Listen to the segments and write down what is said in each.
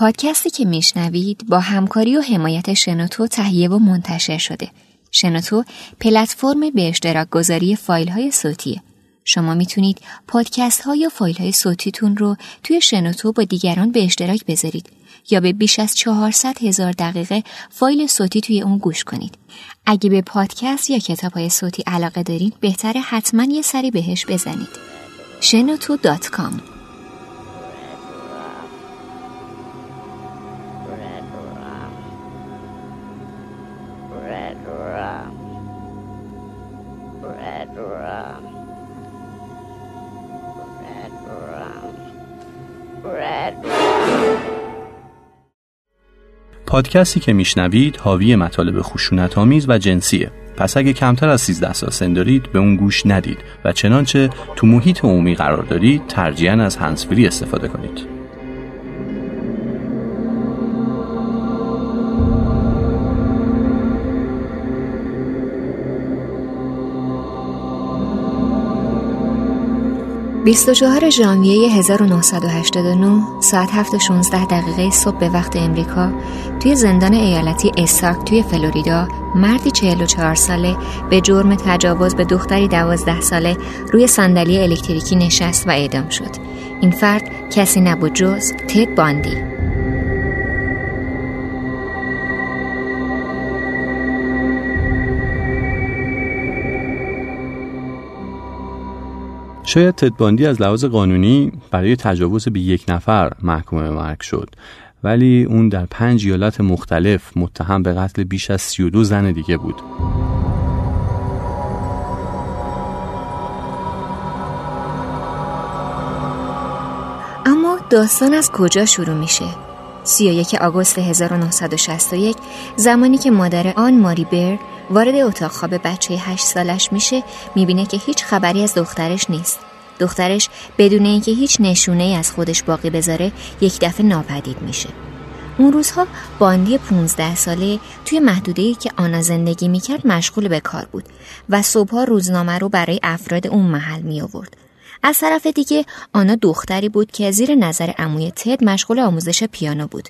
پادکستی که میشنوید با همکاری و حمایت شنوتو تهیه و منتشر شده. شنوتو پلتفرم به اشتراک گذاری فایل های صوتیه. شما می‌تونید پادکست ها یا فایل های صوتیتون رو توی شنوتو با دیگران به اشتراک بذارید یا به بیش از 400 هزار دقیقه فایل صوتی توی اون گوش کنید. اگه به پادکست یا کتاب های صوتی علاقه دارید بهتره حتما یه سری بهش بزنید. شنوتو.com پادکستی که میشنوید حاوی مطالب خشونت آمیز و جنسیه. پس اگه کمتر از 13 سال سن دارید به اون گوش ندید و چنانچه تو محیط عمومی قرار دارید ترجیحاً از هنسفری استفاده کنید. چهار ژانویه 1989 ساعت 7 16 دقیقه صبح به وقت امریکا توی زندان ایالتی اساک توی فلوریدا مردی 44 ساله به جرم تجاوز به دختری 12 ساله روی صندلی الکتریکی نشست و اعدام شد. این فرد کسی نبود جز تد باندی. شاید تدباندی از لحاظ قانونی برای تجاوز به یک نفر محکوم به مرگ شد. ولی اون در پنج ایالت مختلف متهم به قتل بیش از 32 زن دیگه بود. اما داستان از کجا شروع میشه؟ 31 آگوست 1961 زمانی که مادر آن ماری بر وارد اتاق خواب بچه هشت سالش میشه می‌بینه که هیچ خبری از دخترش نیست. دخترش بدون اینکه هیچ نشونه ای از خودش باقی بذاره یک دفعه ناپدید میشه اون روزها باندی 15 ساله توی محدوده ای که آنا زندگی می‌کرد مشغول به کار بود و صبحها روزنامه رو برای افراد اون محل می آورد. از طرف دیگه آنا دختری بود که زیر نظر عموی تد مشغول آموزش پیانو بود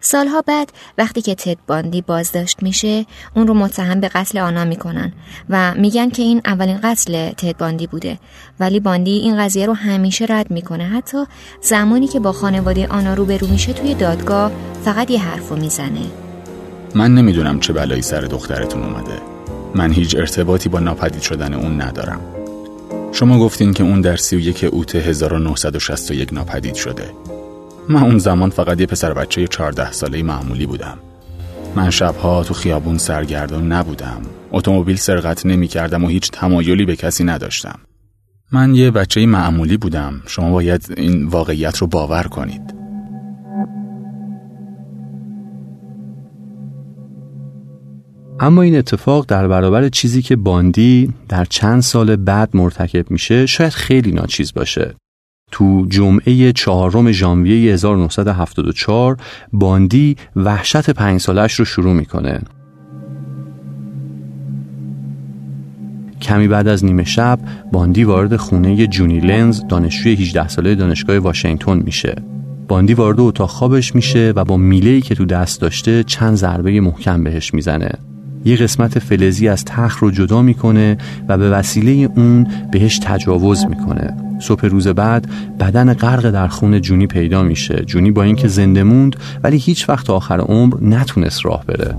سالها بعد وقتی که تد باندی بازداشت میشه اون رو متهم به قتل آنا می‌کنن و میگن که این اولین قتل تد باندی بوده. ولی باندی این قضیه رو همیشه رد می‌کنه. حتی زمانی که با خانواده آنا روبرو میشه توی دادگاه فقط یه حرفو می‌زنه. من نمی‌دونم چه بلایی سر دخترتون اومده. من هیچ ارتباطی با ناپدید شدن اون ندارم. شما گفتین که اون در 31 اوت 1961 ناپدید شده. من اون زمان فقط یه پسر بچه 14 ساله معمولی بودم. من شبها تو خیابون سرگردان نبودم. اتومبیل سرقت نمی کردم و هیچ تمایلی به کسی نداشتم. من یه بچه معمولی بودم. شما باید این واقعیت رو باور کنید. اما این اتفاق در برابر چیزی که باندی در چند سال بعد مرتکب میشه شاید خیلی ناچیز باشه. تو جمعه چهارم ژانویه 1974 باندی وحشت پنج سالش رو شروع می‌کنه. کمی بعد از نیمه شب باندی وارد خونه جونی لنز دانشجوی 18 ساله دانشگاه واشنگتن میشه. باندی وارد اتاق خوابش میشه و با میله‌ای که تو دست داشته چند ضربه محکم بهش می‌زنه. یه قسمت فلزی از تخت رو جدا می‌کنه و به وسیله اون بهش تجاوز می‌کنه. صبح روز بعد بدن غرق در خون جونی پیدا میشه. جونی با اینکه زنده موند ولی هیچ وقت آخر عمر نتونست راه بره.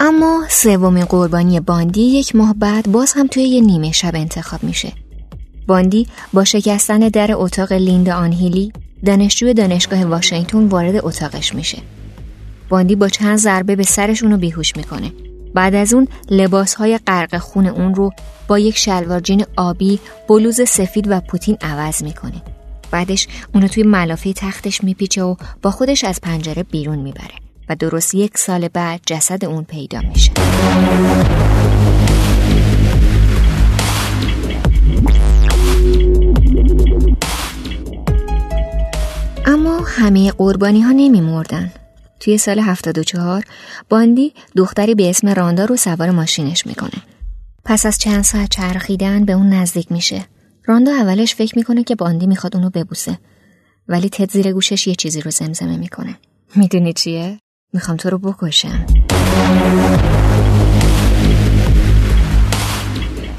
اما سومین قربانی باندی یک ماه بعد باز هم توی یه نیمه شب انتخاب میشه. باندی با شکستن در اتاق لیند آنهیلی دانشجو دانشگاه واشنگتن وارد اتاقش میشه. باندی با چند ضربه به سرش اونو بیهوش می‌کنه. بعد از اون لباس های غرق خون اون رو با یک شلوار جین آبی بلوز سفید و پوتین عوض می‌کنه. بعدش اونو توی ملافه تختش میپیچه و با خودش از پنجره بیرون می‌بره و درست یک سال بعد جسد اون پیدا میشه. اما همه قربانی ها نمی مردن. توی سال 74 باندی دختری به اسم راندا رو سوار ماشینش می‌کنه. پس از چند ساعت چرخیدن به اون نزدیک میشه. راندا اولش فکر می‌کنه که باندی می‌خواد اونو ببوسه. ولی تد زیر گوشش یه چیزی رو زمزمه می‌کنه. می‌دونی چیه؟ می‌خوام تو رو بکشم.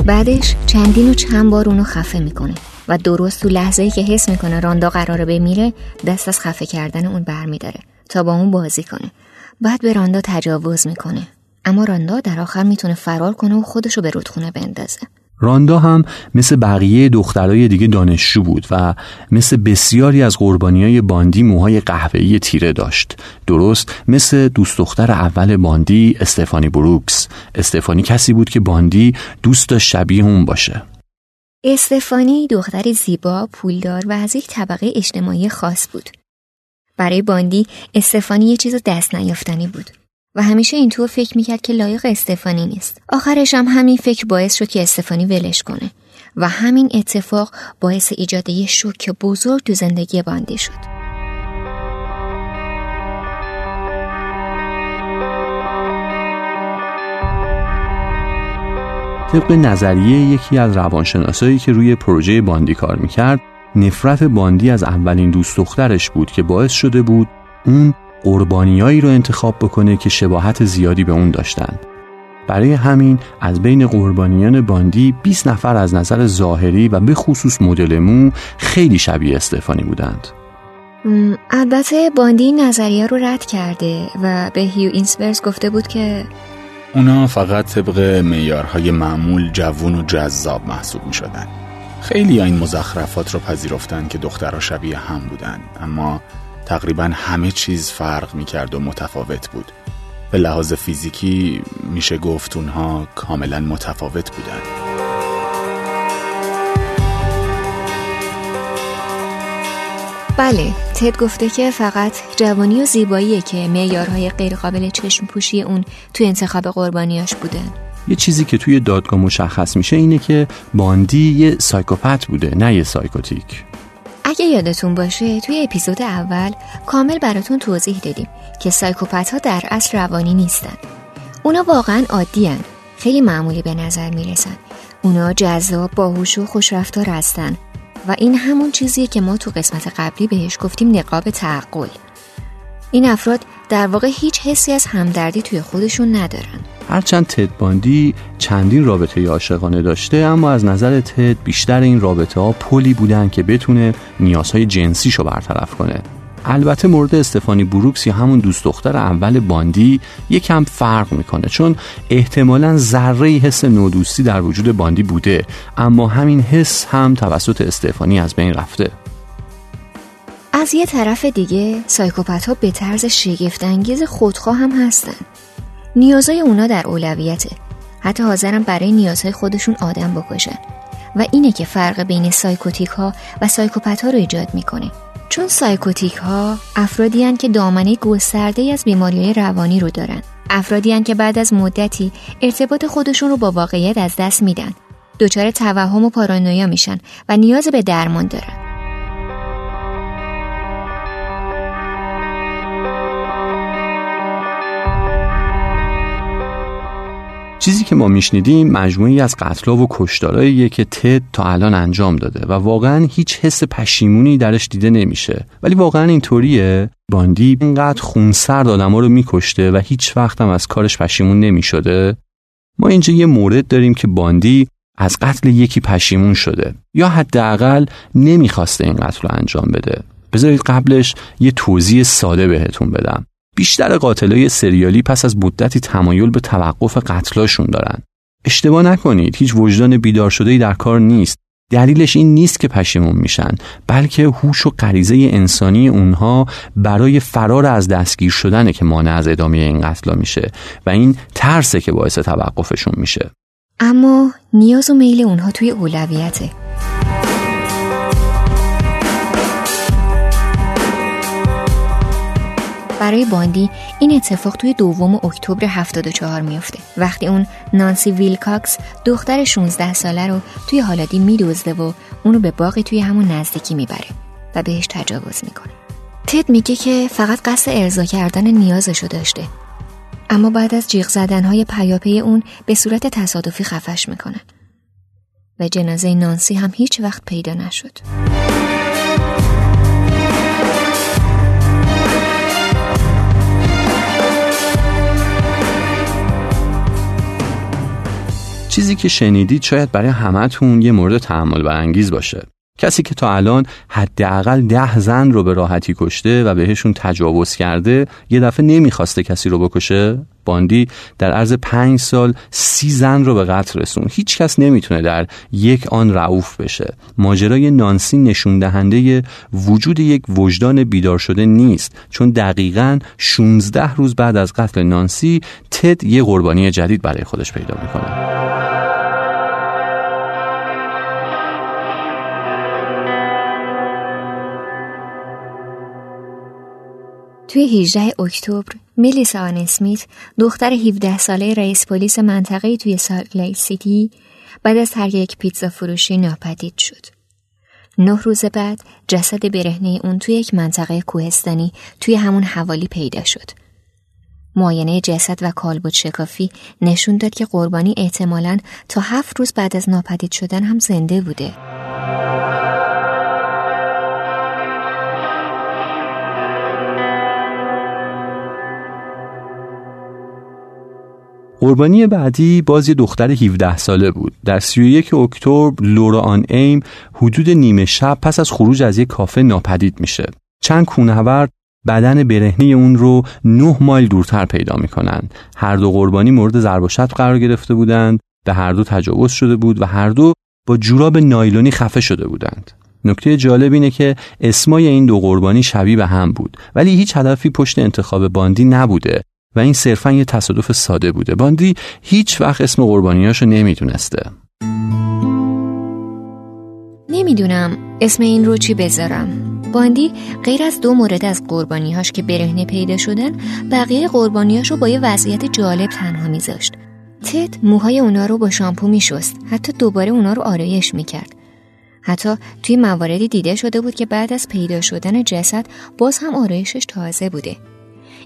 بعدش چندین و چند بار اونو خفه می‌کنه و درست تو لحظه ای که حس می‌کنه راندا قراره بمیره دست از خفه کردن اون برمیداره. تا با اون بازی کنه. بعد به راندا تجاوز می‌کنه. اما راندا در آخر می‌تونه فرار کنه و خودشو به رودخونه بندازه. راندا هم مثل بقیه دخترای دیگه دانشجو بود و مثل بسیاری از قربانی های باندی موهای قهوه‌ای تیره داشت. درست مثل دوست دختر اول باندی استفانی بروکس. استفانی کسی بود که باندی دوست داشت شبیه اون باشه. استفانی دختر زیبا، پولدار و از یک طبقه اجتماعی خاص بود. برای باندی استفانی یه چیز دست نیافتنی بود. و همیشه اینطور فکر می‌کرد که لایق استفانی نیست. آخرش هم همین فکر باعث شد که استفانی ولش کنه و همین اتفاق باعث ایجاد یه شوک بزرگ تو زندگی باندی شد. طبق نظریه یکی از روانشناسایی که روی پروژه باندی کار می‌کرد نفرت باندی از اولین دوست دخترش بود که باعث شده بود اون قربانیایی رو انتخاب بکنه که شباهت زیادی به اون داشتن برای همین از بین قربانیان باندی 20 نفر از نظر ظاهری و به خصوص مدل مو خیلی شبیه استفانی بودند البته باندی این نظریه رو رد کرده و به هیو اینسپرس گفته بود که اونا فقط طبق میارهای معمول جوون و جذاب محسوب می شدن. خیلی این مزخرفات رو پذیرفتن که دخترها شبیه هم بودن. اما تقریبا همه چیز فرق می کرد و متفاوت بود. به لحاظ فیزیکی میشه گفت اونها کاملا متفاوت بودن. بله تد گفته که فقط جوانی و زیباییه که معیارهای غیرقابل چشم پوشی اون توی انتخاب قربانیاش بودن یه چیزی که توی دادگاه مشخص میشه اینه که باندی یه psychopath بوده نه یه psychotic. اگه یادتون باشه توی اپیزود اول کامل براتون توضیح دادیم که psychopath ها در اصل روانی نیستن. اونا واقعا عادی خیلی معمولی به نظر می‌رسن. اونا جذاب باهوش و خوشرفتار هستن. و این همون چیزیه که ما تو قسمت قبلی بهش گفتیم نقاب تعقل. این افراد در واقع هیچ حسی از همدردی توی خودشون ندارن. هرچند تد باندی چندین رابطه عاشقانه داشته اما از نظر تد بیشتر این رابطه ها پلی بودن که بتونه نیازهای جنسیشو برطرف کنه. البته مورد استفانی بروکس یا همون دوست دختر اول باندی یکم فرق می‌کنه چون احتمالا ذره حس نودوستی در وجود باندی بوده اما همین حس هم توسط استفانی از بین رفته. از یه طرف دیگه psychopath ها به طرز شگفت‌انگیز خودخواه هم هستن. نیازهای اونا در اولویته. حتی حاضرن برای نیازهای خودشون آدم بکشن. و اینه که فرق بین psychotic ها و psychopath ها رو ایجاد می‌کنه. چون psychotic ها افرادی که دامنه گسترده از بیماری روانی رو دارن. افرادی که بعد از مدتی ارتباط خودشون رو با واقعیت از دست میدن. دچار توهم و پارانویا میشن و نیاز به درمان دارن. چیزی که ما میشنیدیم مجموعی از قتلا و کشتارهاییه که تد تا الان انجام داده و واقعا هیچ حس پشیمونی درش دیده نمیشه. ولی واقعا اینطوریه. باندی اینقدر خونسرد آدما رو میکشته و هیچ وقت هم از کارش پشیمون نمی‌شده. ما اینجا یه مورد داریم که باندی از قتل یکی پشیمون شده. یا حداقل نمی‌خواسته این قتل رو انجام بده. بذارید قبلش یه توضیح ساده بهتون بدم. بیشتر قاتلای سریالی پس از مدتی تمایل به توقف قتلاشون دارن. اشتباه نکنید هیچ وجدان بیدار شده در کار نیست. دلیلش این نیست که پشیمون میشن بلکه هوش و غریزه انسانی اونها برای فرار از دستگیر شدنه که مانع از ادامه این قتلا میشه و این ترسه که باعث توقفشون میشه اما نیاز و میل اونها توی اولویته برای باندی این اتفاق توی دوم اکتبر 74 میفته. وقتی اون نانسی ویلکاکس دختر 16 ساله رو توی حالادی میدزده و اونو به باقی توی همون نزدیکی می‌بره و بهش تجاوز می‌کنه. تد میگه که فقط قصد ارضا کردن نیازشو داشته. اما بعد از جیغ زدنهای پیاپی اون به صورت تصادفی خفش می‌کنن و جنازه نانسی هم هیچ وقت پیدا نشد. چیزی که شنیدید شاید برای همتون یه مورد تحمل برانگیز باشه. کسی که تا الان حداقل ده زن رو به راحتی کشته و بهشون تجاوز کرده یه دفعه نمی‌خواسته کسی رو بکشه؟ باندی در عرض پنج سال سی زن رو به قتل رسون. هیچ کس نمی‌تونه در یک آن رعوف بشه. ماجرای نانسی نشون دهنده وجود یک وجدان بیدار شده نیست چون دقیقا 16 روز بعد از قتل نانسی تد یه قربانی جدید برای خودش پیدا می‌کنه. توی 18 اکتبر میلیسا آن اسمیت دختر 17 ساله رئیس پلیس منطقه توی سالت سیتی بعد از ترک یک پیتزا فروشی ناپدید شد. نه روز بعد جسد برهنه اون توی یک منطقه کوهستانی توی همون حوالی پیدا شد. معاینه جسد و کالبد شکافی نشون داد که قربانی احتمالاً تا هفت روز بعد از ناپدید شدن هم زنده بوده. قربانی بعدی باز یه دختر 17 ساله بود. در 31 اکتبر لورا آن ایم حدود نیمه شب پس از خروج از یک کافه ناپدید میشه. چند کونهورد بدن برهنه اون رو 9 مایل دورتر پیدا می‌کنن. هر دو قربانی مورد ضرب و قرار گرفته بودند. به هر دو تجاوز شده بود و هر دو با جوراب نایلونی خفه شده بودند. نکته جالب اینه که اسمای این دو قربانی شبیه به هم بود ولی هیچ هدفی پشت انتخاب باندی نبوده و این صرفا یه تصادف ساده بوده. باندی هیچ وقت اسم قربانیاشو نمی‌دونسته. نمی‌دونم اسم این رو چی بذارم. باندی غیر از دو مورد از قربانیهاش که برهنه پیدا شدن بقیه قربانیهاش با یه وضعیت جالب تنها میذاشت. تد موهای اونا رو با شامپو میشست. حتی دوباره اونا رو آرایش می‌کرد. حتی توی مواردی دیده شده بود که بعد از پیدا شدن جسد باز هم آرایشش تازه بوده.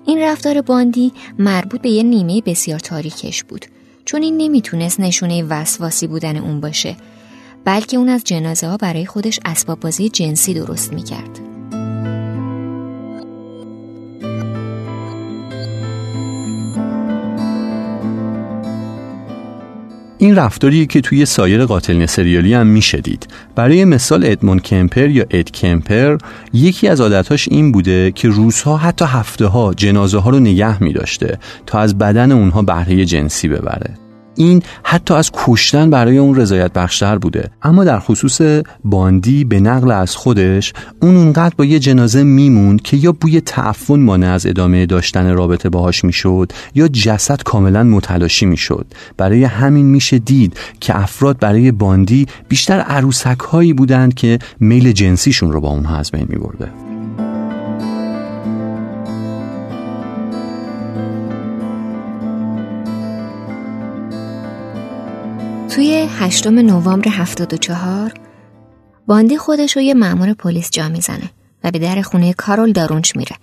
این رفتار باندی مربوط به یه نیمه بسیار تاریکش بود چون این نمی‌تونست نشونه وسواسی بودن اون باشه بلکه اون از جنازه ها برای خودش اسباب بازی جنسی درست می‌کرد. این رفتاری که توی سایر قاتل سریالی هم میشه دید. برای مثال ادمون کمپر یا اد کمپر یکی از عادتاش این بوده که روزها حتی هفته ها جنازه ها رو نگه می داشته تا از بدن اونها بهره جنسی ببره. این حتی از کشتن برای اون رضایت بخشتر بوده. اما در خصوص باندی به نقل از خودش اون اونقدر با یه جنازه میموند که یا بوی تعفن مانع از ادامه داشتن رابطه باهاش می‌شد یا جسد کاملا متلاشی می‌شد. برای همین میشه دید که افراد برای باندی بیشتر عروسک هایی بودند که میل جنسیشون رو با اونها از بین میبرده. توی هشتم نوامبر 74 باندی خودش رو یه مأمور پلیس جا می‌زنه و به در خونه کارول دارونچ میره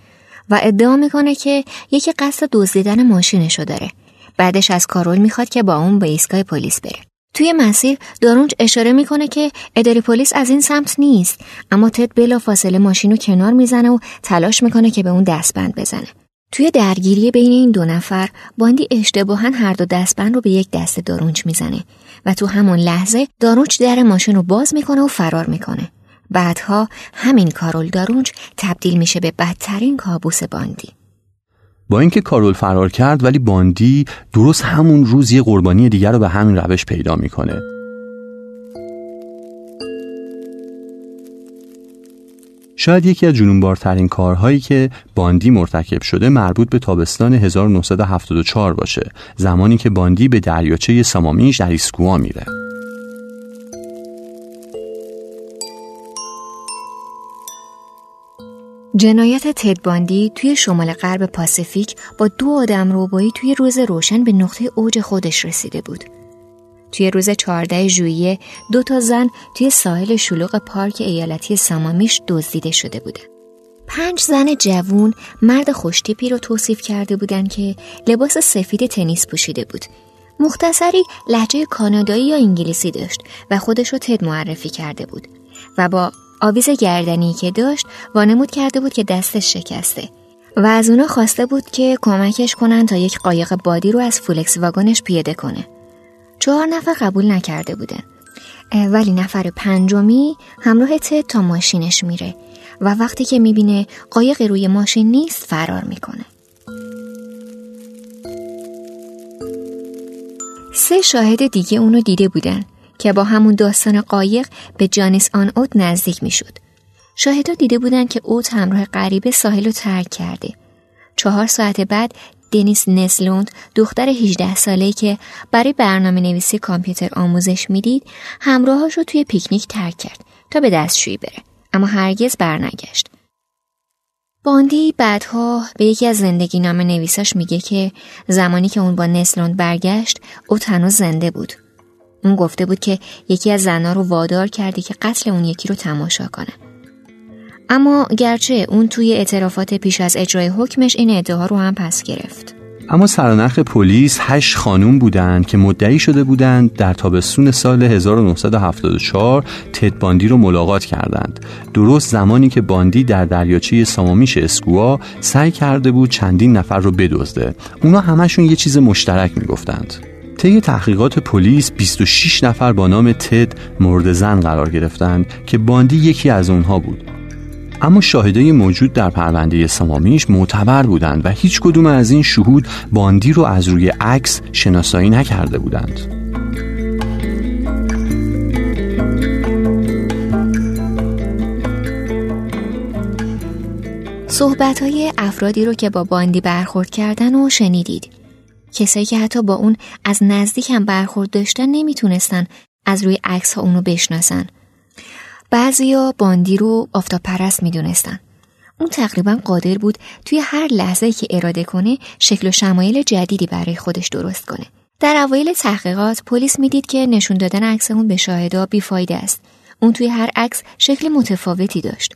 و ادعا می‌کنه که یکی قصد دزدیدن ماشینشو داره. بعدش از کارول می‌خواد که با اون به ایستگاه پلیس بره. توی مسیر دارونچ اشاره می‌کنه که اداره پلیس از این سمت نیست اما تد بلا فاصله ماشین رو کنار می‌زنه و تلاش می‌کنه که به اون دستبند بزنه. توی درگیری بین این دو نفر باندی اشتباها هر دو دستبند رو به یک دست دارونچ می‌زنه. و تو همون لحظه دارونچ در ماشین رو باز می‌کنه و فرار می‌کنه. بعدها همین کارول دارونچ تبدیل میشه به بدترین کابوس باندی. با اینکه کارول فرار کرد ولی باندی درست همون روز یه قربانی دیگر رو به همین روش پیدا می‌کنه. شاید یکی از جنونبارترین کارهایی که باندی مرتکب شده مربوط به تابستان 1974 باشه. زمانی که باندی به دریاچه سامامیش در ایسکوا میره. جنایت تد باندی توی شمال غرب پاسیفیک با دو آدم روبایی توی روز روشن به نقطه اوج خودش رسیده بود. توی روز 14 ژوئیه دو تا زن توی ساحل شلوغ پارک ایالتی سامامیش دزدیده شده بودن. پنج زن جوون مرد خوشتیپی رو توصیف کرده بودند که لباس سفید تنیس پوشیده بود. مختصری لحجه کانادایی یا انگلیسی داشت و خودش رو تد معرفی کرده بود و با آویز گردنی که داشت وانمود کرده بود که دستش شکسته و از اونا خواسته بود که کمکش کنن تا یک قایق بادی رو از فولکس واگنش پیاده کنه. چهار نفر قبول نکرده بودن. ولی نفر پنجمی همراه تد تا ماشینش میره و وقتی که می‌بینه قایق روی ماشین نیست فرار می‌کنه. سه شاهد دیگه اونو دیده بودن که با همون داستان قایق به جانیس آن اوت نزدیک می‌شد. شاهدا دیده بودن که اوت همراه غریبه ساحل رو ترک کرده. چهار ساعت بعد دنیس نسلوند دختر 18 ساله که برای برنامه نویسی کامپیوتر آموزش می‌دید همراهاش رو توی پیکنیک ترک کرد تا به دستشویی بره اما هرگز برنگشت. باندی بعدها به یکی از زندگی نام نویساش میگه که زمانی که اون با نسلوند برگشت او تنها زنده بود. اون گفته بود که یکی از زنها رو وادار کرده که قتل اون یکی رو تماشا کنه. اما گرچه اون توی اعترافات پیش از اجرای حکمش این ادعا رو هم پس گرفت. اما سرانخ پلیس هشت خانوم بودند که مدعی شده بودند در تابستون سال 1974 تد باندی رو ملاقات کردند. درست زمانی که باندی در دریاچه سامامیش اسکوا سعی کرده بود چندین نفر رو بدزده. اونا همشون یه چیز مشترک می‌گفتند. طی تحقیقات پلیس 26 نفر با نام تد مورد زن قرار گرفتند که باندی یکی از اونها بود. اما شاهدای موجود در پرونده سمامیش معتبر بودند و هیچ کدوم از این شهود باندی رو از روی عکس شناسایی نکرده بودند. صحبت های افرادی رو که با باندی برخورد کردن و شنیدید. کسایی که حتی با اون از نزدیک هم برخورد داشتن نمی‌تونستن از روی عکس ها اونو بشناسن. بعضیا باندی رو آفتاب پرست می‌دونستن. اون تقریبا قادر بود توی هر لحظه که اراده کنه شکل و شمایل جدیدی برای خودش درست کنه. در اوایل تحقیقات پلیس می‌دید که نشون دادن عکس اون به شاهدا بیفایده است. اون توی هر عکس شکل متفاوتی داشت.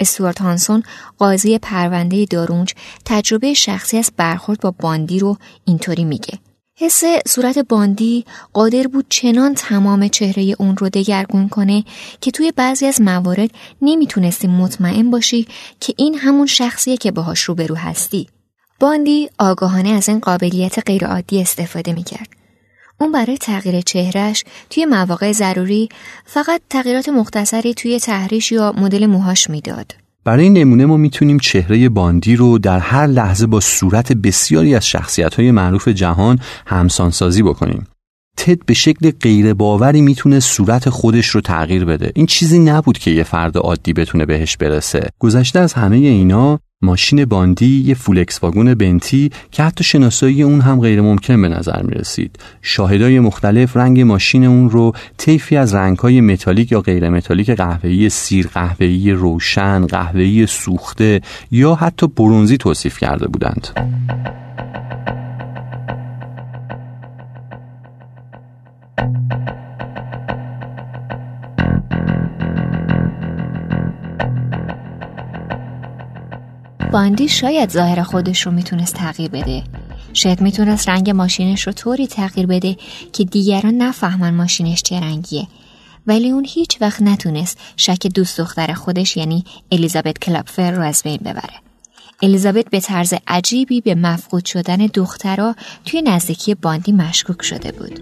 استوارت هانسون قاضی پرونده دارونج تجربه شخصی از برخورد با باندی رو اینطوری میگه. حس صورت باندی قادر بود چنان تمام چهره اون رو دگرگون کنه که توی بعضی از موارد نمی‌تونستی مطمئن باشی که این همون شخصیه که باهاش روبرو هستی. باندی آگاهانه از این قابلیت غیرعادی استفاده می‌کرد. اون برای تغییر چهرش توی مواقع ضروری فقط تغییرات مختصری توی ته‌ریش یا مدل موهاش می‌داد. برای نمونه ما می‌تونیم چهره باندی رو در هر لحظه با صورت بسیاری از شخصیت های معروف جهان همسانسازی بکنیم. تد به شکل غیر باوری می‌تونه صورت خودش رو تغییر بده. این چیزی نبود که یه فرد عادی بتونه بهش برسه. گذشته از همه اینا ماشین باندی یه فولکس واگن بیتل که حتی شناسایی اون هم غیر ممکن به نظر می رسید. شاهدای مختلف رنگ ماشین اون رو طیفی از رنگهای متالیک یا غیر متالیک قهوه‌ای سیر قهوه‌ای روشن، قهوه‌ای سوخته یا حتی برونزی توصیف کرده بودند. باندی شاید ظاهر خودش رو می‌تونست تغییر بده. شاید می‌تونست رنگ ماشینش رو طوری تغییر بده که دیگران نفهمن ماشینش چه رنگیه. ولی اون هیچ وقت نتونست شک دوست دختر خودش یعنی الیزابت کلاپفر رو از بین ببره. الیزابت به طرز عجیبی به مفقود شدن دخترها توی نزدیکی باندی مشکوک شده بود.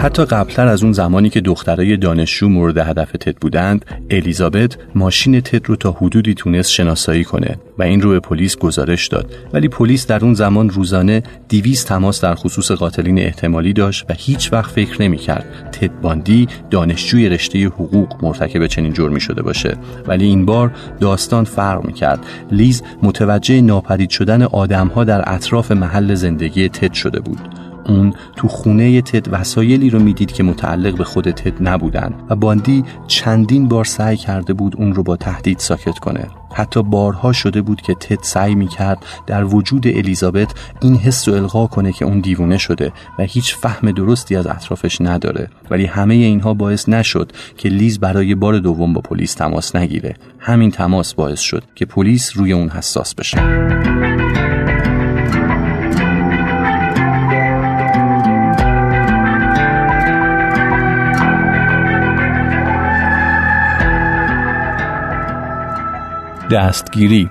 حتی قبلتر از اون زمانی که دخترای دانشجو مورد هدف تد بودند الیزابت ماشین تد رو تا حدودی تونست شناسایی کنه و این رو به پلیس گزارش داد. ولی پلیس در اون زمان روزانه دیویز تماس در خصوص قاتلین احتمالی داشت و هیچ وقت فکر نمی‌کرد تد باندی دانشجوی رشته حقوق مرتکب چنین جرمی شده باشه. ولی این بار داستان فرق می‌کرد. لیز متوجه ناپدید شدن آدمها در اطراف محل زندگی تد شده بود. اون تو خونه تد وسایلی رو می‌دید که متعلق به خود تد نبودن و باندی چندین بار سعی کرده بود اون رو با تهدید ساکت کنه. حتی بارها شده بود که تد سعی می کرد در وجود الیزابت این حس رو القا کنه که اون دیوونه شده و هیچ فهم درستی از اطرافش نداره. ولی همه اینها باعث نشد که لیز برای بار دوم با پلیس تماس نگیره. همین تماس باعث شد که پلیس روی اون حساس بشه. دستگیری.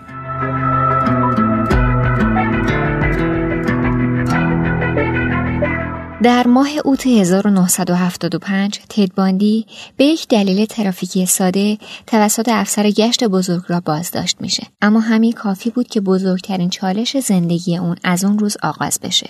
در ماه اوت 1975 تد باندی به یک دلیل ترافیکی ساده توسط افسر گشت بزرگ را بازداشت میشه. اما همین کافی بود که بزرگترین چالش زندگی اون از اون روز آغاز بشه.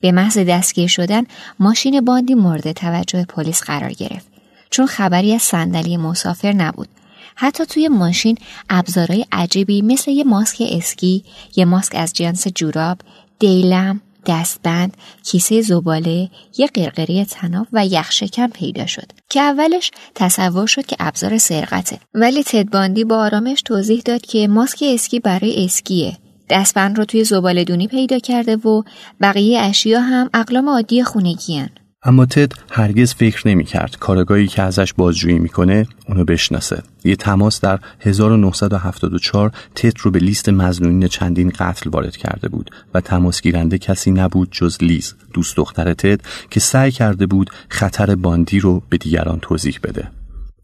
به محض دستگیر شدن ماشین باندی مورد توجه پلیس قرار گرفت. چون خبری از صندلی مسافر نبود. حتی توی ماشین ابزارهای عجیبی مثل یه ماسک اسکی، یه ماسک از جنس جوراب، دیلم، دستبند، کیسه زباله، یه قرقری تناب و یخشکم پیدا شد که اولش تصور شد که ابزار سرقته. ولی تدباندی با آرامش توضیح داد که ماسک اسکی برای اسکیه. دستبند رو توی زباله دونی پیدا کرده و بقیه اشیا هم اقلام عادی خونگی اما تد هرگز فکر نمی کرد کارگاهی که ازش بازجویی می‌کنه اونو بشناسه. یه تماس در 1974 تد رو به لیست مزنونین چندین قتل وارد کرده بود و تماس گیرنده کسی نبود جز لیز دوست دختر تد که سعی کرده بود خطر باندی رو به دیگران توضیح بده.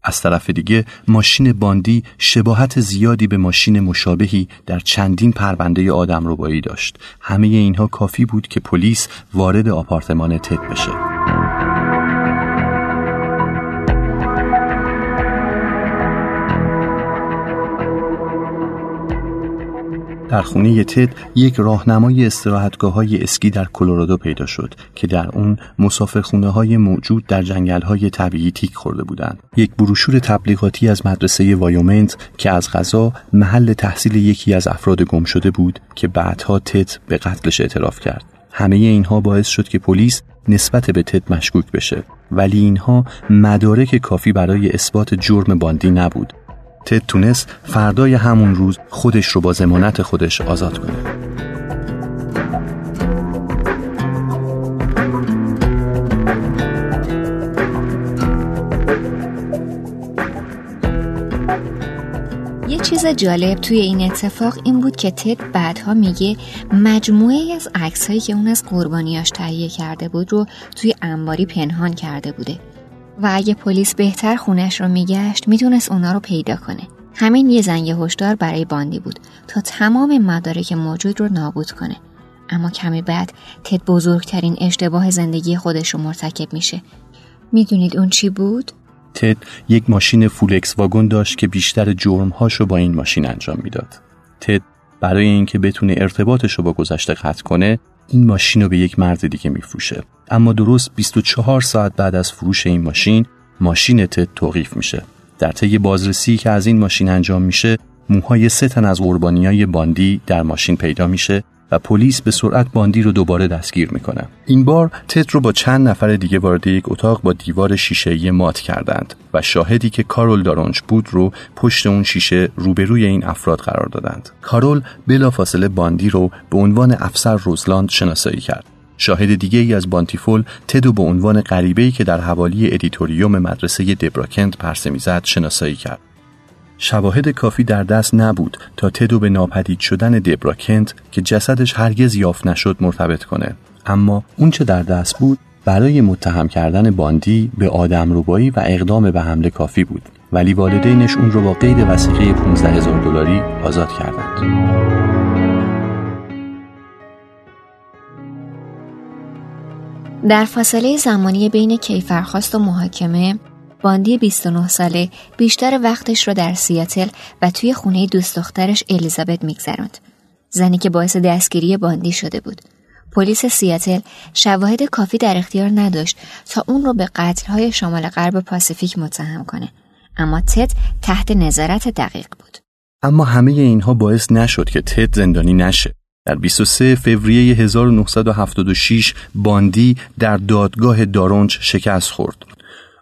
از طرف دیگه ماشین باندی شباهت زیادی به ماشین مشابهی در چندین پرونده آدم رو داشت. همه اینها کافی بود که پلیس وارد آپارتمان تد بشه. در خونه تد یک راهنمای استراحتگاه های اسکی در کلرادو پیدا شد که در اون مسافرخونه های موجود در جنگل های طبیعی تیک خورده بودند. یک بروشور تبلیغاتی از مدرسه ویومونت که از قضا محل تحصیل یکی از افراد گم شده بود که بعدها تد به قتلش اعتراف کرد. همه اینها باعث شد که پلیس نسبت به تد مشکوک بشه ولی اینها مدارک کافی برای اثبات جرم باندی نبود تد تونست فردای همون روز خودش رو با زمانت خودش آزاد کنه. چیز جالب توی این اتفاق این بود که تد بعدها میگه مجموعه از عکسهایی که اون از قربانیاش تهیه کرده بود رو توی انباری پنهان کرده بوده. و اگه پلیس بهتر خونش رو میگشت می‌تونست اونا رو پیدا کنه همین یه زنگ هشدار برای باندی بود تا تمام مدارک موجود رو نابود کنه اما کمی بعد تد بزرگترین اشتباه زندگی خودش رو مرتکب میشه می‌دونید اون چی بود؟ تد یک ماشین فولکس واگن داشت که بیشتر جرمهاش رو با این ماشین انجام می‌داد. تد برای اینکه بتونه ارتباطش رو با گذشته قطع کنه این ماشین رو به یک مرد دیگه میفروشه. اما درست 24 ساعت بعد از فروش این ماشین ماشین تد توقیف میشه. در طی بازرسی که از این ماشین انجام میشه موهای سه تن از قربانیای باندی در ماشین پیدا میشه و پلیس به سرعت باندی رو دوباره دستگیر می‌کنه. این بار تت رو با چند نفر دیگه وارد یک اتاق با دیوار شیشه‌ای مات کردند و شاهدی که کارول دارونچ بود رو پشت اون شیشه روبروی این افراد قرار دادند. کارول بلافاصله باندی رو به عنوان افسر روزلاند شناسایی کرد. شاهد دیگه ای از بانتیفول تدو به عنوان غریبه‌ای که در حوالی auditorium مدرسه دبرا کنت پرسه می‌زد شناسایی کرد. شواهد کافی در دست نبود تا تدو به ناپدید شدن دبرا کنت که جسدش هرگز یافت نشد مرتبط کنه اما اون چه در دست بود برای متهم کردن باندی به آدم روبایی و اقدام به حمله کافی بود ولی والدینش اون رو با قید وسیقه 15 هزار دلاری آزاد کردند. در فاصله زمانی بین کیفرخواست و محاکمه باندی 29 ساله بیشتر وقتش را در سیاتل و توی خونه دوست دخترش الیزابت میگذراند. زنی که باعث دستگیری باندی شده بود. پلیس سیاتل شواهد کافی در اختیار نداشت تا اون رو به قتلهای شمال غرب پاسیفیک متهم کنه. اما تد تحت نظارت دقیق بود. اما همه اینها باعث نشد که تد زندانی نشه. در 23 فوریه 1976 باندی در دادگاه دارونچ شکست خورد.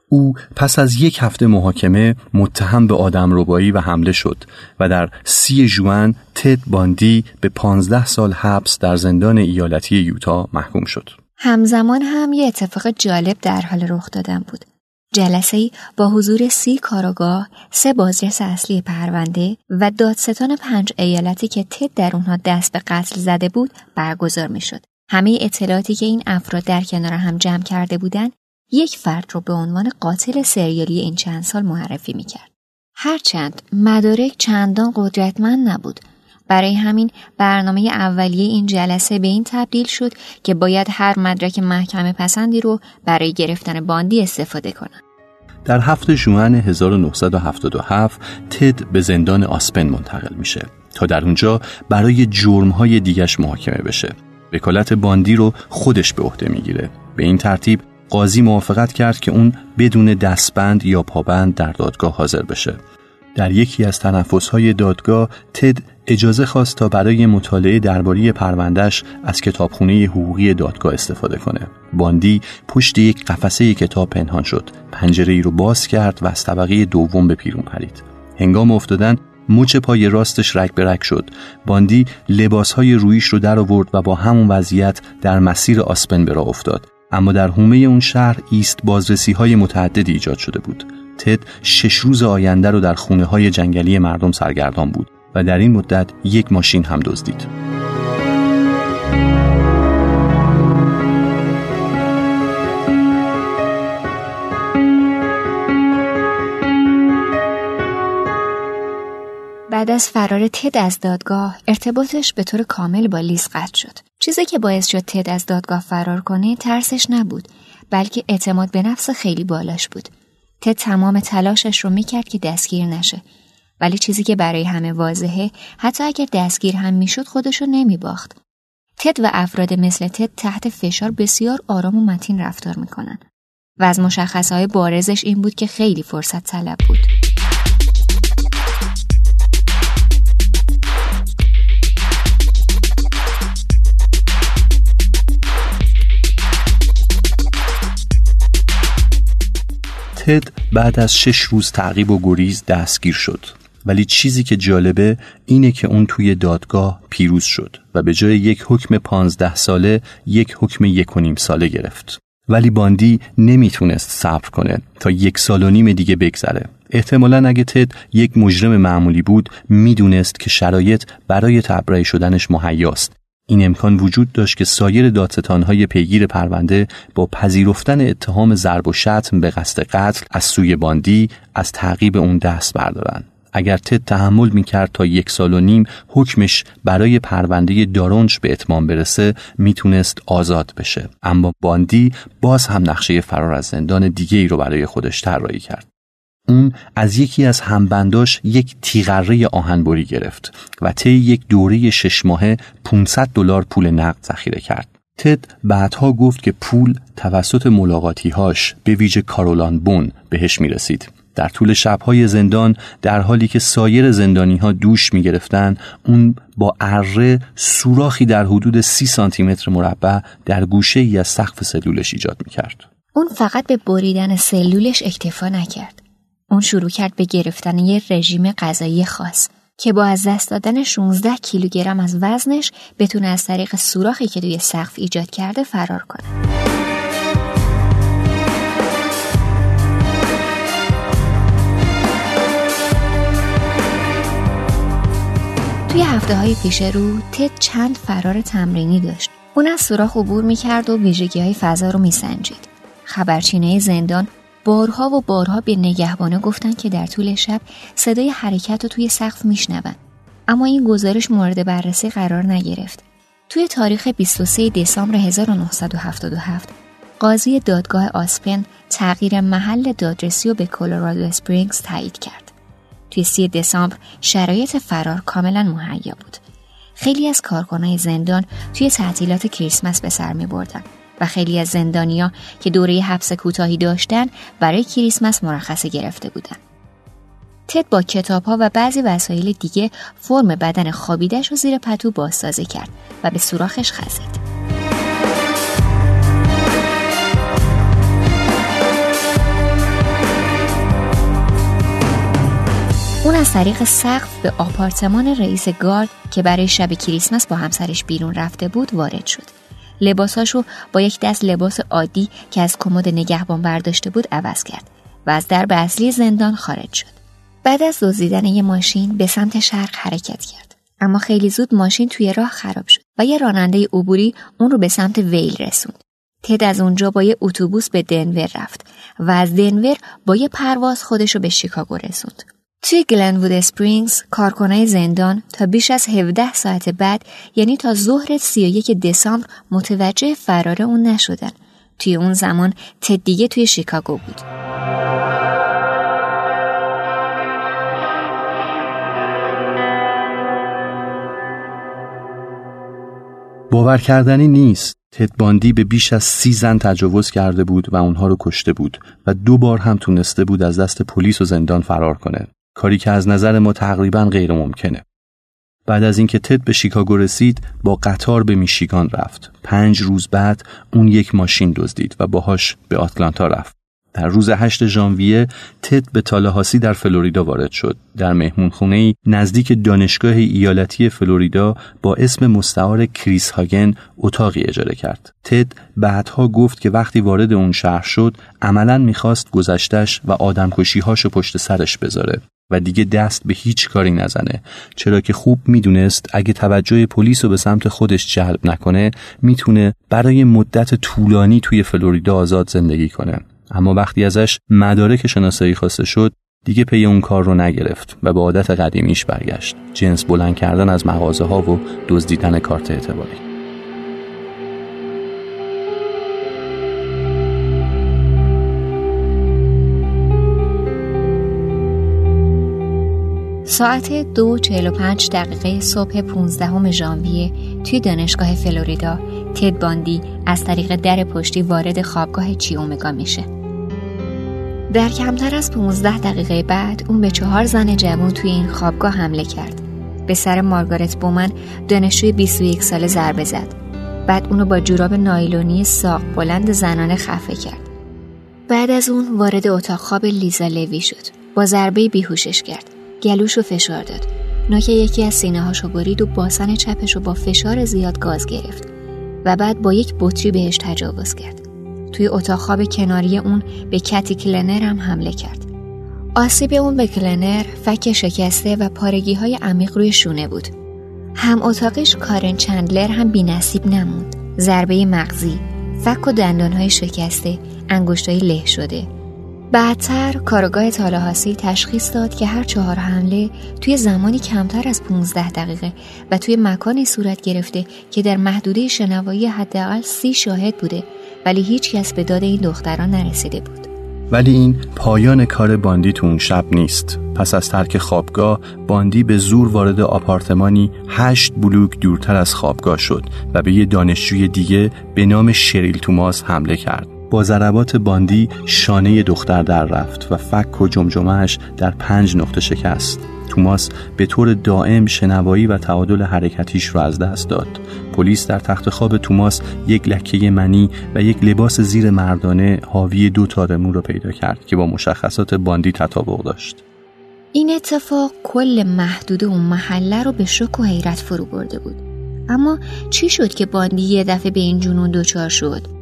او پس از یک هفته محاکمه متهم به آدم ربایی و حمله شد و در سی جوان تد باندی به پانزده سال حبس در زندان ایالتی یوتا محکوم شد. همزمان هم یه اتفاق جالب در حال رخ دادن بود. جلسه با حضور سی کاراگاه، سه بازرس اصلی پرونده و دادستان پنج ایالتی که تد در اونها دست به قتل زده بود برگزار می شد. همه اطلاعاتی که این افراد در کنار هم جمع کرده بودند یک فرد رو به عنوان قاتل سریالی این چند سال معرفی می کرد. هرچند مدارک چندان قدرتمند نبود برای همین برنامه اولیه این جلسه به این تبدیل شد که باید هر مدرک محکمه پسندی رو برای گرفتن باندی استفاده کنند. در هفته جوان 1977 تد به زندان آسپن منتقل میشه تا در اونجا برای جرمهای دیگش محاکمه بشه. وکالت باندی رو خودش به عهده می‌گیره. به این ترتیب قاضی موافقت کرد که اون بدون دستبند یا پابند در دادگاه حاضر بشه. در یکی از تنفسهای دادگاه تد اجازه خواست تا برای مطالعه درباره پروندهش از کتابخونه حقوقی دادگاه استفاده کنه. باندی پشت یک قفسه کتاب پنهان شد. پنجره ای رو باز کرد و از طبقه دوم به پیرون پرید. هنگام افتادن مچ پای راستش رک به رک شد. باندی لباسهای رویش رو در آورد و با همون وضعیت در مسیر آسپن به افتاد. اما در حومه اون شهر ایست بازرسی های متعددی ایجاد شده بود. تد شش روز آینده رو در خونه های جنگلی مردم سرگردان بود و در این مدت یک ماشین هم دزدید. از فرار تد از دادگاه ارتباطش به طور کامل با لیز قطع شد. چیزی که باعث شد تد از دادگاه فرار کنه ترسش نبود بلکه اعتماد به نفس خیلی بالاش بود. تد تمام تلاشش رو می‌کرد که دستگیر نشه ولی چیزی که برای همه واضحه حتی اگر دستگیر هم می‌شد خودشو نمیباخت. تد و افراد مثل تد تحت فشار بسیار آرام و متین رفتار می‌کنن و از مشخصهای بارزش این بود که خیلی فرصت طلب بود. تد بعد از شش روز تعقیب و گریز دستگیر شد. ولی چیزی که جالبه اینه که اون توی دادگاه پیروز شد و به جای یک حکم پانزده ساله یک حکم یک و نیم ساله گرفت. ولی باندی نمی‌تونست صبر کنه تا یک سال و نیم دیگه بگذره. احتمالا اگه تد یک مجرم معمولی بود می‌دونست که شرایط برای تبرئه شدنش مهیاست. این امکان وجود داشت که سایر دادستانهای پیگیر پرونده با پذیرفتن اتهام ضرب و شتم به قصد قتل از سوی باندی از تعقیب اون دست بردارن. اگر تد تحمل می‌کرد تا یک سال و نیم حکمش برای پرونده دارونج به اتمام برسه می‌تونست آزاد بشه اما باندی باز هم نقشه فرار از زندان دیگه ای رو برای خودش طراحی کرد اون از یکی از همبنداش یک تیغره آهنبری گرفت و طی یک دوره شش ماهه 500 دلار پول نقد ذخیره کرد. تد بعدها گفت که پول توسط ملاقاتیهاش به ویژه کارولان بون بهش می رسید. در طول شبهای زندان در حالی که سایر زندانی ها دوش می گرفتن اون با اره سوراخی در حدود سی سانتی متر مربع در گوشه ای از سقف سلولش ایجاد می کرد. اون فقط به بریدن سلولش اکتفا نکرد. اون شروع کرد به گرفتن یه رژیم غذایی خاص که با از دست دادن 16 کیلوگرم از وزنش بتونه از طریق سوراخی که توی سقف ایجاد کرده فرار کنه. توی هفته های پیش رو تد چند فرار تمرینی داشت. اون از سوراخ عبور می‌کرد و ویژگی های فضا رو میسنجید. خبرچینه زندان بارها و بارها به نگهبانه گفتن که در طول شب صدای حرکت رو توی سقف میشنون. اما این گزارش مورد بررسی قرار نگرفت. توی تاریخ 23 دسامبر 1977 قاضی دادگاه آسپن تغییر محل دادرسی رو به کلرادو اسپرینگز تایید کرد. توی 3 دسامبر شرایط فرار کاملا مهیا بود. خیلی از کارکنای زندان توی تعطیلات کریسمس به سر می و خیلی از زندانیا که دوره حبس کوتاهی داشتن برای کریسمس مرخصه گرفته بودند. تد با کتاب ها و بعضی وسایل دیگه فرم بدن خابیدش رو زیر پتو بازسازی کرد و به سوراخش خزید. اون از طریق سقف به آپارتمان رئیس گارد که برای شب کریسمس با همسرش بیرون رفته بود وارد شد. لباساشو با یک دست لباس عادی که از کمد نگهبان برداشته بود عوض کرد و از درب اصلی زندان خارج شد. بعد از دزدیدن یه ماشین به سمت شرق حرکت کرد. اما خیلی زود ماشین توی راه خراب شد و یه راننده عبوری اون رو به سمت ویل رسوند. تد از اونجا با یه اتوبوس به دنور رفت و از دنور با یه پرواز خودش رو به شیکاگو رسوند. توی گلنوود اسپرینگز کارکنای زندان تا بیش از 17 ساعت بعد یعنی تا ظهر 31 دسامبر متوجه فرار اون نشدن. توی اون زمان تد دیگه توی شیکاگو بود. باور کردنی نیست تد باندی به بیش از سی زن تجاوز کرده بود و اونها رو کشته بود و دو بار هم تونسته بود از دست پلیس و زندان فرار کنه کاری که از نظر ما تقریبا غیر ممکنه بعد از اینکه تد به شیکاگو رسید با قطار به میشیگان رفت پنج روز بعد اون یک ماشین دزدید و باهاش به آتلانتا رفت در روز 8 ژانویه تد به تالهاسی در فلوریدا وارد شد. در مهمونخونه نزدیک دانشگاه ایالتی فلوریدا با اسم مستعار کریس هاگن اتاقی اجاره کرد. تد بعدها گفت که وقتی وارد اون شهر شد عملا می‌خواست گذشتش و آدمکشیهاشو پشت سرش بذاره. و دیگه دست به هیچ کاری نزنه. چرا که خوب می‌دونست اگه توجه پلیس رو به سمت خودش جلب نکنه می‌تونه برای مدت طولانی توی فلوریدا آزاد زندگی کنه. اما وقتی ازش مدارک شناسایی خواسته شد دیگه پی اون کار رو نگرفت و به عادت قدیمیش برگشت. جنس بلند کردن از مغازه ها و دزدیدن کارت اعتباری. ساعت دو دقیقه صبح 15 ژانویه توی دانشگاه فلوریدا تد باندی از طریق در پشتی وارد خوابگاه چی اومگا میشه. در کمتر از 15 دقیقه بعد اون به چهار زن جوان توی این خوابگاه حمله کرد. به سر مارگارت بومن دانشجوی 21 ساله ضربه زد. بعد اونو با جوراب نایلونی ساق بلند زنانه خفه کرد. بعد از اون وارد اتاق خواب لیزا لوی شد. با ضربه بیهوشش کرد. گلوش رو فشار داد. ناک یکی از سینه هاشو برید و باسن چپش رو با فشار زیاد گاز گرفت و بعد با یک بطری بهش تجاوز کرد. توی اتاق خواب کناری اون به کتی کلنر هم حمله کرد. آسیب اون به کلنر فک شکسته و پارگی های عمیق روی شونه بود. هم اتاقش کارن چندلر هم بی نصیب نموند. ضربه مغزی، فک و دندانهای شکسته، انگشتای له شده، بعدتر کارگاه تالهاسی تشخیص داد که هر چهار حمله توی زمانی کمتر از 15 دقیقه و توی مکانی صورت گرفته که در محدوده شنوایی حداقل سی شاهد بوده ولی هیچ کس به داد این دختران نرسیده بود. ولی این پایان کار باندی تو اون شب نیست. پس از ترک خوابگاه باندی به زور وارد آپارتمانی هشت بلوک دورتر از خوابگاه شد و به یه دانشجوی دیگه به نام شریل توماس حمله کرد. با ضربات باندی شانه دختر در رفت و فک و جمجمهش در پنج نقطه شکست. توماس به طور دائم شنوایی و تعادل حرکتیش را از دست داد. پلیس در تخت خواب توماس یک لکه منی و یک لباس زیر مردانه حاوی دو تار را پیدا کرد که با مشخصات باندی تطابق داشت. این اتفاق کل محدود اون محله رو به شک و حیرت فرو برده بود. اما چی شد که باندی یه دفعه به این جنون دچار شد؟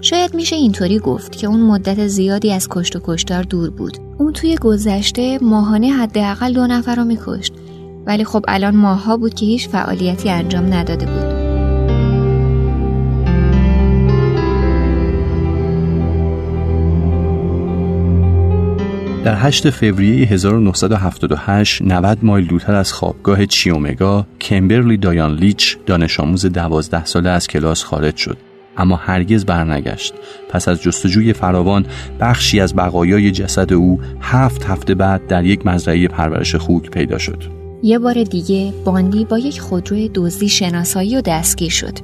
شاید میشه اینطوری گفت که اون مدت زیادی از کشت و کشتار دور بود. اون توی گذشته ماهانه حداقل دو نفر رو میکشت. ولی خب الان ماها بود که هیچ فعالیتی انجام نداده بود. در 8 فوریه 1978 90 مایل دورتر از خوابگاه چیومگا کمبرلی دایان لیچ دانش آموز 12 ساله از کلاس خارج شد. اما هرگز برنگشت. پس از جستجوی فراوان بخشی از بقایای جسد او هفت هفته بعد در یک مزرعه پرورش خوک پیدا شد. یه بار دیگه باندی با یک خودروی دزدی شناسایی و دستگیر شد.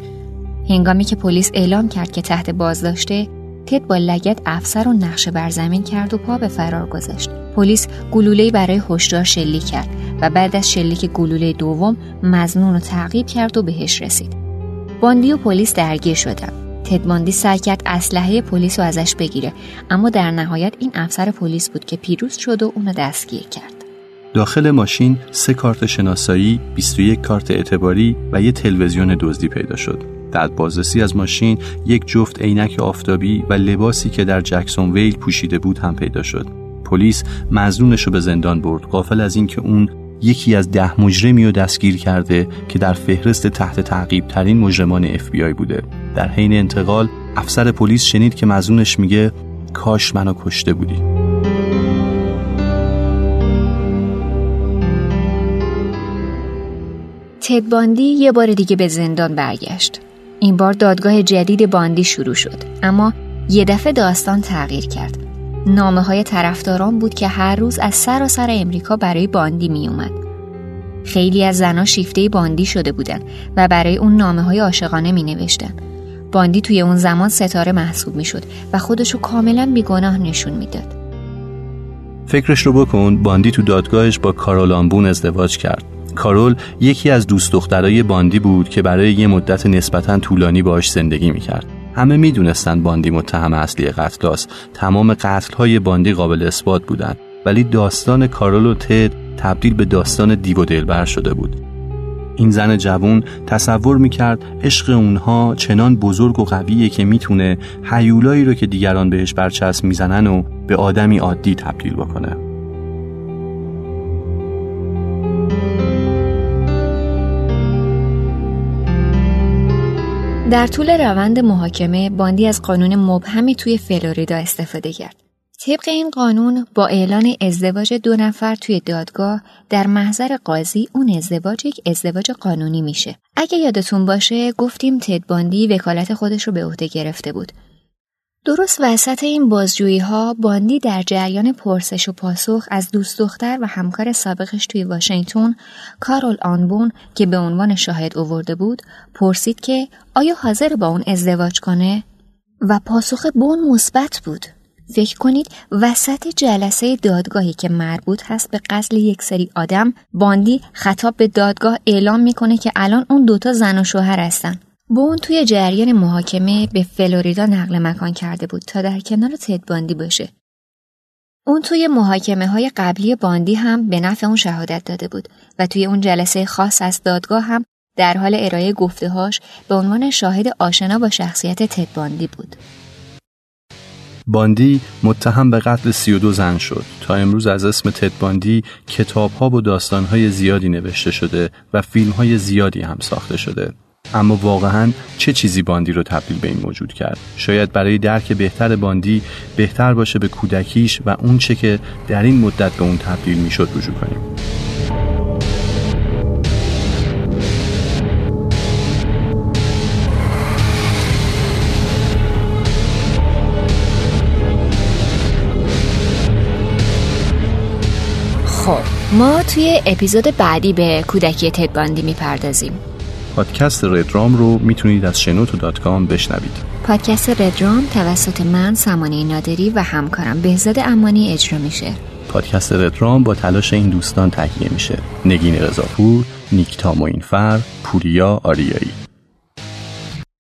هنگامی که پلیس اعلام کرد که تحت بازداشته تد با لگت افسر و نقشه بر زمین کرد و پا به فرار گذاشت. پلیس گلوله‌ای برای هشدار شلیک کرد و بعد از شلیک گلوله دوم مزنون رو تعقیب کرد و بهش رسید. باندی و پلیس درگیر شدند. تدماندی سعی کرد اسلحه پلیس رو ازش بگیره اما در نهایت این افسر پلیس بود که پیروز شد و اونو دستگیر کرد داخل ماشین سه کارت شناسایی، 21 کارت اعتباری و یه تلویزیون دزدی پیدا شد. در بازرسی از ماشین یک جفت عینک آفتابی و لباسی که در جکسون ویل پوشیده بود هم پیدا شد. پلیس مزنونش رو به زندان برد قافل از اینکه اون یکی از ده مجرمی رو دستگیر کرده که در فهرست تحت تعقیب ترین مجرمان اف بی آی بوده. در حین انتقال افسر پلیس شنید که مزونش میگه کاش منو کشته بودی. تد باندی یه بار دیگه به زندان برگشت. این بار دادگاه جدید باندی شروع شد اما یه دفعه داستان تغییر کرد. نامه های طرفداران بود که هر روز از سراسر سر امریکا برای باندی می اومد. خیلی از زنها شیفته باندی شده بودن و برای اون نامه های عاشقانه می نوشتن. باندی توی اون زمان ستاره محسوب می شد و خودشو کاملا بیگناه نشون می‌داد. فکرش رو بکن باندی تو دادگاهش با کارول آنبون ازدواج کرد. کارول یکی از دوست دخترای باندی بود که برای یه مدت نسبتا طولانی باش زندگی می‌کرد. همه می‌دونستند باندی متهم اصلی قتل است. تمام قتل های باندی قابل اثبات بودند. ولی داستان کارول و تد تبدیل به داستان دیو و دلبر شده بود. این زن جوون تصور می‌کرد عشق اونها چنان بزرگ و قویه که می‌تونه حیولایی رو که دیگران بهش برچسب می‌زنن و به آدمی عادی تبدیل بکنه. در طول روند محاکمه باندی از قانون مبهمی توی فلوریدا استفاده کرد. طبق این قانون با اعلان ازدواج دو نفر توی دادگاه در محضر قاضی اون ازدواج یک ازدواج قانونی میشه. اگه یادتون باشه گفتیم تد باندی وکالت خودش رو به عهده گرفته بود درست وسط این بازجویی ها باندی در جریان پرسش و پاسخ از دوست دختر و همکار سابقش توی واشنگتن کارول آنبون که به عنوان شاهد اوورده بود پرسید که آیا حاضر با اون ازدواج کنه؟ و پاسخ بون مثبت بود. فکر کنید وسط جلسه دادگاهی که مربوط هست به قتل یک سری آدم باندی خطاب به دادگاه اعلام می‌کنه که الان اون دوتا زن و شوهر هستن. بون توی جریان محاکمه به فلوریدا نقل مکان کرده بود تا در کنار تد باندی باشه. اون توی محاکمه های قبلی باندی هم به نفع اون شهادت داده بود و توی اون جلسه خاص از دادگاه هم در حال ارائه گفتههاش به عنوان شاهد آشنا با شخصیت تد باندی بود. باندی متهم به قتل 32 زن شد تا امروز از اسم تد باندی کتاب ها و داستان های زیادی نوشته شده و فیلم های زیادی هم ساخته شده اما واقعا چه چیزی باندی رو تبدیل به این موجود کرد؟ شاید برای درک بهتر باندی بهتر باشه به کودکیش و اون چه که در این مدت به اون تبدیل می‌شد رجوع کنیم. خب ما توی اپیزود بعدی به کودکی تد باندی می‌پردازیم. پادکست ردرام رو می‌تونید از شنوتو دات کام بشنوید. پادکست ردرام توسط من سمانه نادری و همکارم بهزاد امانی اجرا میشه. پادکست ردرام با تلاش این دوستان تهیه میشه. نگین رضاپور نیکتا موینفر پوریا آریایی.